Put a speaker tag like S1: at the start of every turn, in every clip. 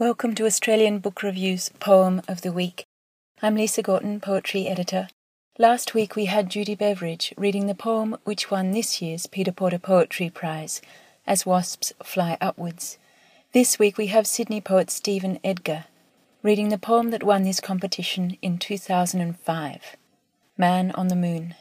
S1: Welcome to Australian Book Review's Poem of the Week. I'm Lisa Gorton, Poetry Editor. Last week we had Judy Beveridge reading the poem which won this year's Peter Porter Poetry Prize, As Wasps Fly Upwards. This week we have Sydney poet Stephen Edgar reading the poem that won this competition in 2005, Man on the Moon.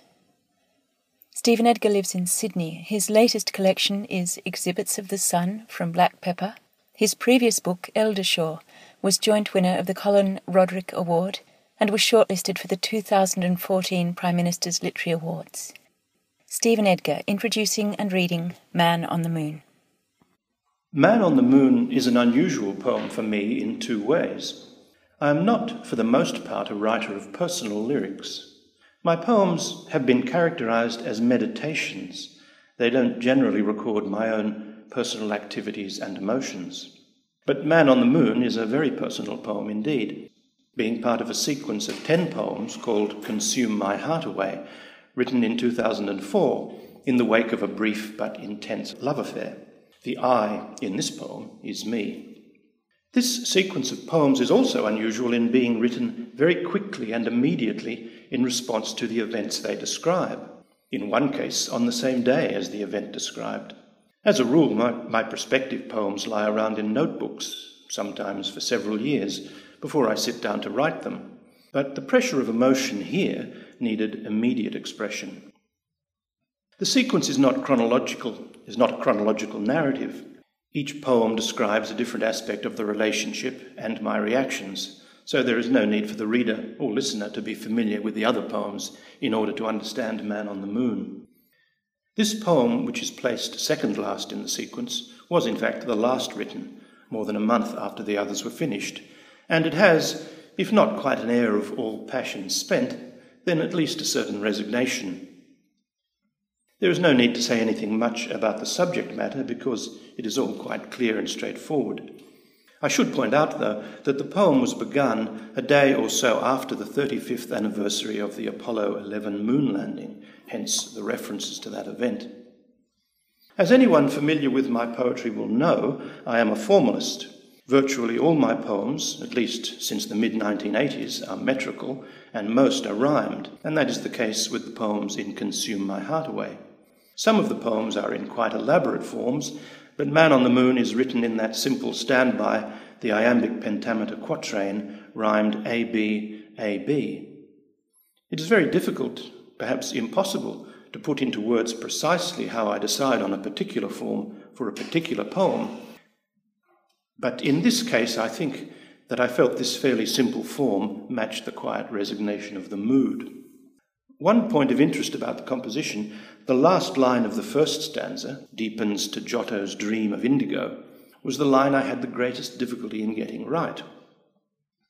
S1: Stephen Edgar lives in Sydney. His latest collection is Exhibits of the Sun from Black Pepper his previous book, Eldershaw, was joint winner of the Colin Roderick Award and was shortlisted for the 2014 Prime Minister's Literary Awards. Stephen Edgar introducing and reading Man on the Moon.
S2: Man on the Moon is an unusual poem for me in two ways. I am not, for the most part, a writer of personal lyrics. My poems have been characterized as meditations. They don't generally record my own personal activities and emotions. But Man on the Moon is a very personal poem indeed, being part of a sequence of ten poems called Consume My Heart Away, written in 2004 in the wake of a brief but intense love affair. The I in this poem is me. This sequence of poems is also unusual in being written very quickly and immediately in response to the events they describe, in one case on the same day as the event described. As a rule, my, my prospective poems lie around in notebooks, sometimes for several years, before I sit down to write them. But the pressure of emotion here needed immediate expression. The sequence is not chronological, is not a chronological narrative. Each poem describes a different aspect of the relationship and my reactions, so there is no need for the reader or listener to be familiar with the other poems in order to understand Man on the Moon. This poem, which is placed second last in the sequence, was in fact the last written, more than a month after the others were finished, and it has, if not quite an air of all passion spent, then at least a certain resignation. There is no need to say anything much about the subject matter because it is all quite clear and straightforward. I should point out, though, that the poem was begun a day or so after the 35th anniversary of the Apollo 11 moon landing, hence the references to that event. As anyone familiar with my poetry will know, I am a formalist. Virtually all my poems, at least since the mid 1980s, are metrical, and most are rhymed, and that is the case with the poems in Consume My Heart Away. Some of the poems are in quite elaborate forms, but Man on the Moon is written in that simple standby, the iambic pentameter quatrain, rhymed A B A B. It is very difficult perhaps impossible to put into words precisely how I decide on a particular form for a particular poem. But in this case, I think that I felt this fairly simple form matched the quiet resignation of the mood. One point of interest about the composition the last line of the first stanza, deepens to Giotto's dream of indigo, was the line I had the greatest difficulty in getting right.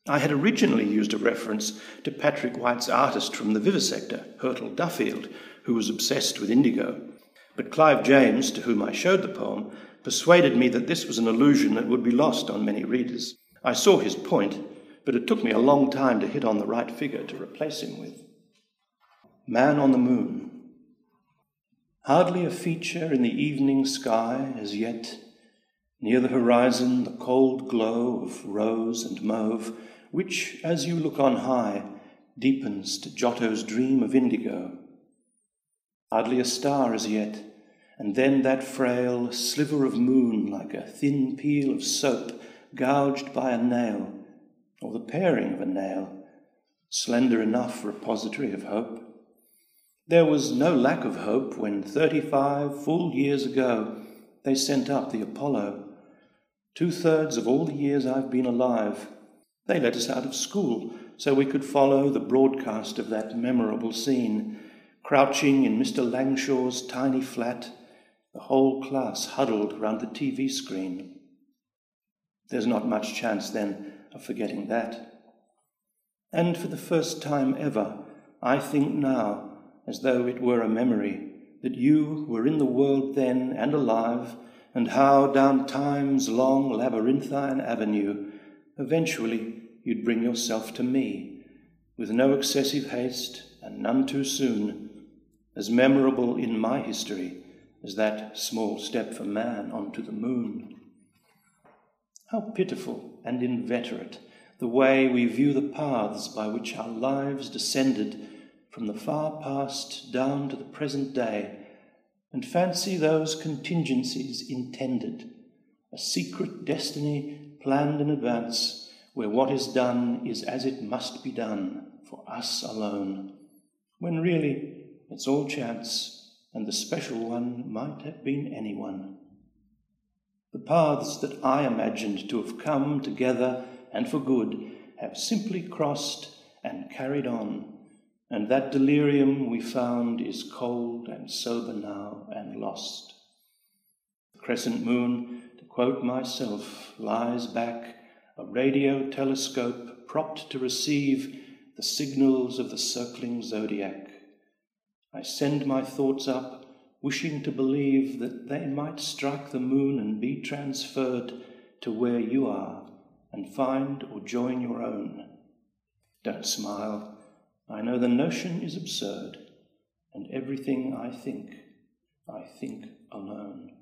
S2: I had originally used a reference to Patrick White's artist from the vivisector, Hurtle Duffield, who was obsessed with indigo. But Clive James, to whom I showed the poem, persuaded me that this was an illusion that would be lost on many readers. I saw his point, but it took me a long time to hit on the right figure to replace him with. Man on the Moon. Hardly a feature in the evening sky as yet. Near the horizon, the cold glow of rose and mauve which, as you look on high, deepens to Giotto's dream of indigo. Hardly a star as yet, and then that frail sliver of moon like a thin peel of soap gouged by a nail, or the paring of a nail, slender enough repository of hope. There was no lack of hope when thirty five full years ago they sent up the Apollo. Two thirds of all the years I've been alive they let us out of school so we could follow the broadcast of that memorable scene, crouching in Mr. Langshaw's tiny flat, the whole class huddled round the TV screen. There's not much chance then of forgetting that. And for the first time ever, I think now, as though it were a memory, that you were in the world then and alive, and how down time's long labyrinthine avenue, eventually you'd bring yourself to me, with no excessive haste and none too soon, as memorable in my history as that small step for man onto the moon. How pitiful and inveterate the way we view the paths by which our lives descended from the far past down to the present day, and fancy those contingencies intended, a secret destiny planned in advance, where what is done is as it must be done for us alone, when really it's all chance, and the special one might have been anyone. The paths that I imagined to have come together and for good have simply crossed and carried on, and that delirium we found is cold and sober now and lost. The crescent moon, to quote myself, lies back, a radio telescope propped to receive the signals of the circling zodiac. I send my thoughts up, wishing to believe that they might strike the moon and be transferred to where you are and find or join your own. Don't smile. I know the notion is absurd, and everything I think, I think alone.